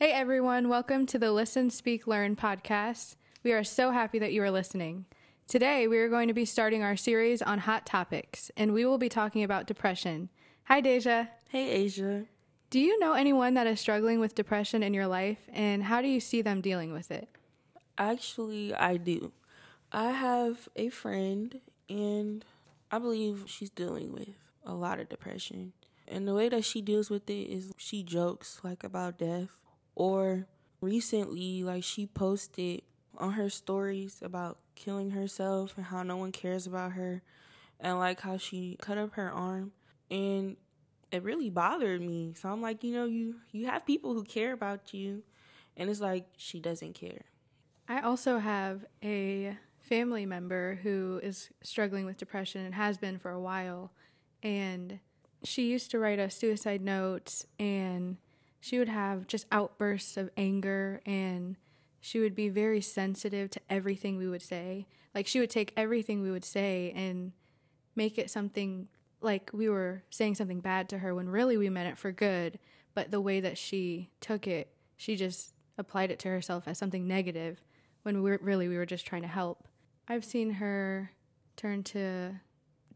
Hey everyone, welcome to the Listen, Speak, Learn podcast. We are so happy that you are listening. Today, we are going to be starting our series on hot topics, and we will be talking about depression. Hi, Dejiah. Hey, Asia. Do you know anyone that is struggling with depression in your life, and how do you see them dealing with it? Actually, I do. I have a friend, and I believe she's dealing with a lot of depression. And the way that she deals with it is she jokes like about death or recently, like she posted on her stories about killing herself and how no one cares about her and like how she cut up her arm and it really bothered me. So I'm like, you know, you you have people who care about you and it's like she doesn't care. I also have a family member who is struggling with depression and has been for a while and she used to write us suicide notes and she would have just outbursts of anger and she would be very sensitive to everything we would say. Like she would take everything we would say and make it something like we were saying something bad to her when really we meant it for good, but the way that she took it, she just applied it to herself as something negative when we really we were just trying to help. I've seen her turn to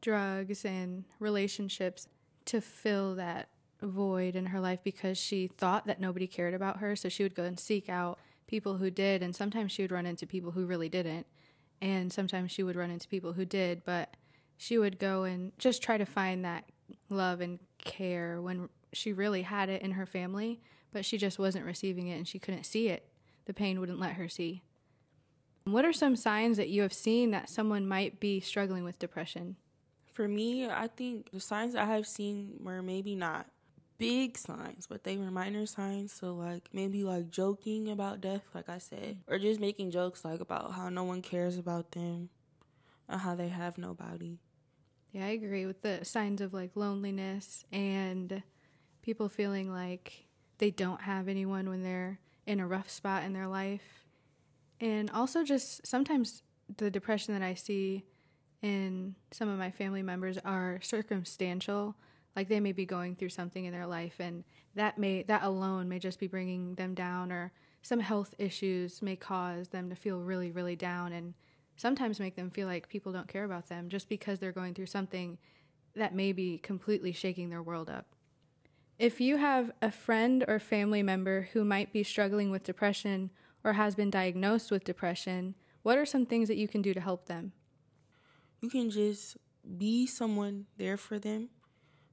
drugs and relationships to fill that void in her life because she thought that nobody cared about her. So she would go and seek out people who did. And sometimes she would run into people who really didn't. And sometimes she would run into people who did. But she would go and just try to find that love and care when she really had it in her family, but she just wasn't receiving it and she couldn't see it. The pain wouldn't let her see. What are some signs that you have seen that someone might be struggling with depression? For me, I think the signs I have seen were maybe not big signs, but they were minor signs. So like maybe like joking about death, like I said, or just making jokes like about how no one cares about them and how they have nobody. Yeah, I agree with the signs of like loneliness and people feeling like they don't have anyone when they're in a rough spot in their life. And also just sometimes the depression that I see in some of my family members are circumstantial like they may be going through something in their life and that may that alone may just be bringing them down or some health issues may cause them to feel really really down and sometimes make them feel like people don't care about them just because they're going through something that may be completely shaking their world up. If you have a friend or family member who might be struggling with depression or has been diagnosed with depression what are some things that you can do to help them? You can just be someone there for them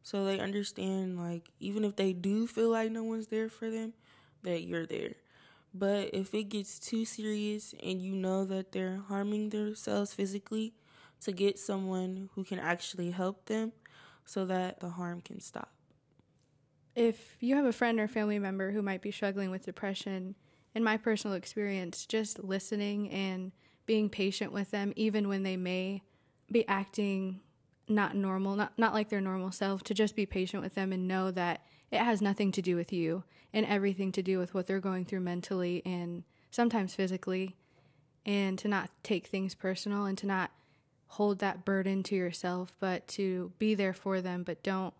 so they understand like even if they do feel like no one's there for them that you're there. But if it gets too serious and you know that they're harming themselves physically to get someone who can actually help them so that the harm can stop. If you have a friend or family member who might be struggling with depression in my personal experience just listening and being patient with them even when they may be acting not normal, not not like their normal self, to just be patient with them and know that it has nothing to do with you and everything to do with what they're going through mentally and sometimes physically and to not take things personal and to not hold that burden to yourself, but to be there for them, but don't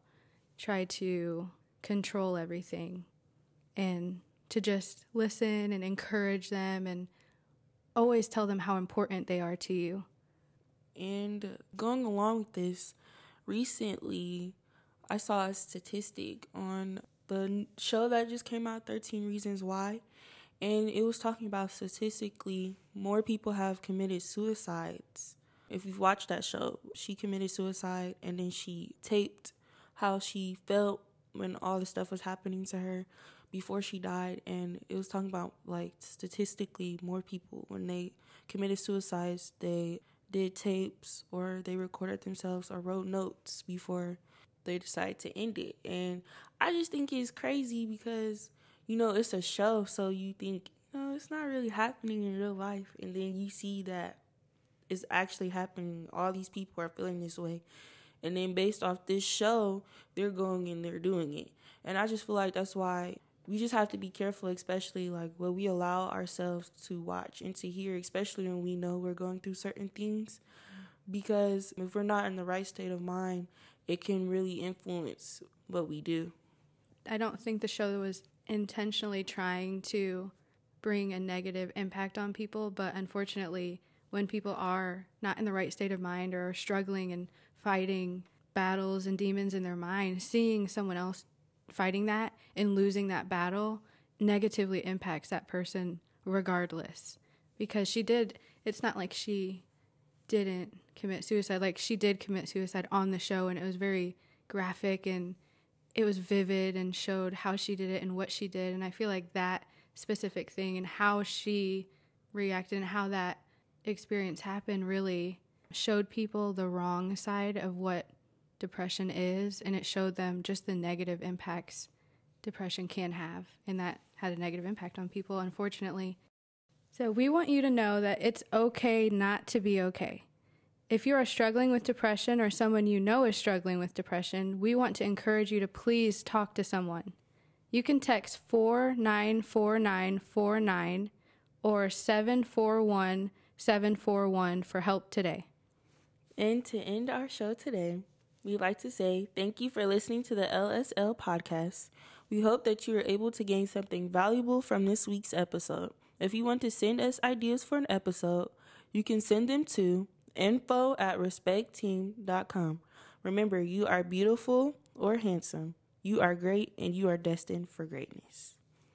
try to control everything and to just listen and encourage them and always tell them how important they are to you. And going along with this, recently I saw a statistic on the show that just came out, 13 Reasons Why. And it was talking about statistically, more people have committed suicides. If you've watched that show, she committed suicide and then she taped how she felt when all the stuff was happening to her before she died. And it was talking about, like, statistically, more people, when they committed suicides, they did tapes or they recorded themselves or wrote notes before they decided to end it. And I just think it's crazy because, you know, it's a show, so you think, no, it's not really happening in real life. And then you see that it's actually happening. All these people are feeling this way. And then based off this show, they're going and they're doing it. And I just feel like that's why we just have to be careful, especially like what we allow ourselves to watch and to hear, especially when we know we're going through certain things. Because if we're not in the right state of mind, it can really influence what we do. I don't think the show was intentionally trying to bring a negative impact on people, but unfortunately, when people are not in the right state of mind or are struggling and fighting battles and demons in their mind, seeing someone else fighting that and losing that battle negatively impacts that person regardless. Because she did, it's not like she didn't commit suicide. Like she did commit suicide on the show, and it was very graphic and it was vivid and showed how she did it and what she did. And I feel like that specific thing and how she reacted and how that experience happened really showed people the wrong side of what depression is and it showed them just the negative impacts depression can have and that had a negative impact on people unfortunately. So we want you to know that it's okay not to be okay. If you are struggling with depression or someone you know is struggling with depression we want to encourage you to please talk to someone. You can text 494949 or 741 741 for help today. And to end our show today we'd like to say thank you for listening to the LSL podcast. We hope that you were able to gain something valuable from this week's episode. If you want to send us ideas for an episode, you can send them to info at respectteam.com. Remember, you are beautiful or handsome. You are great and you are destined for greatness.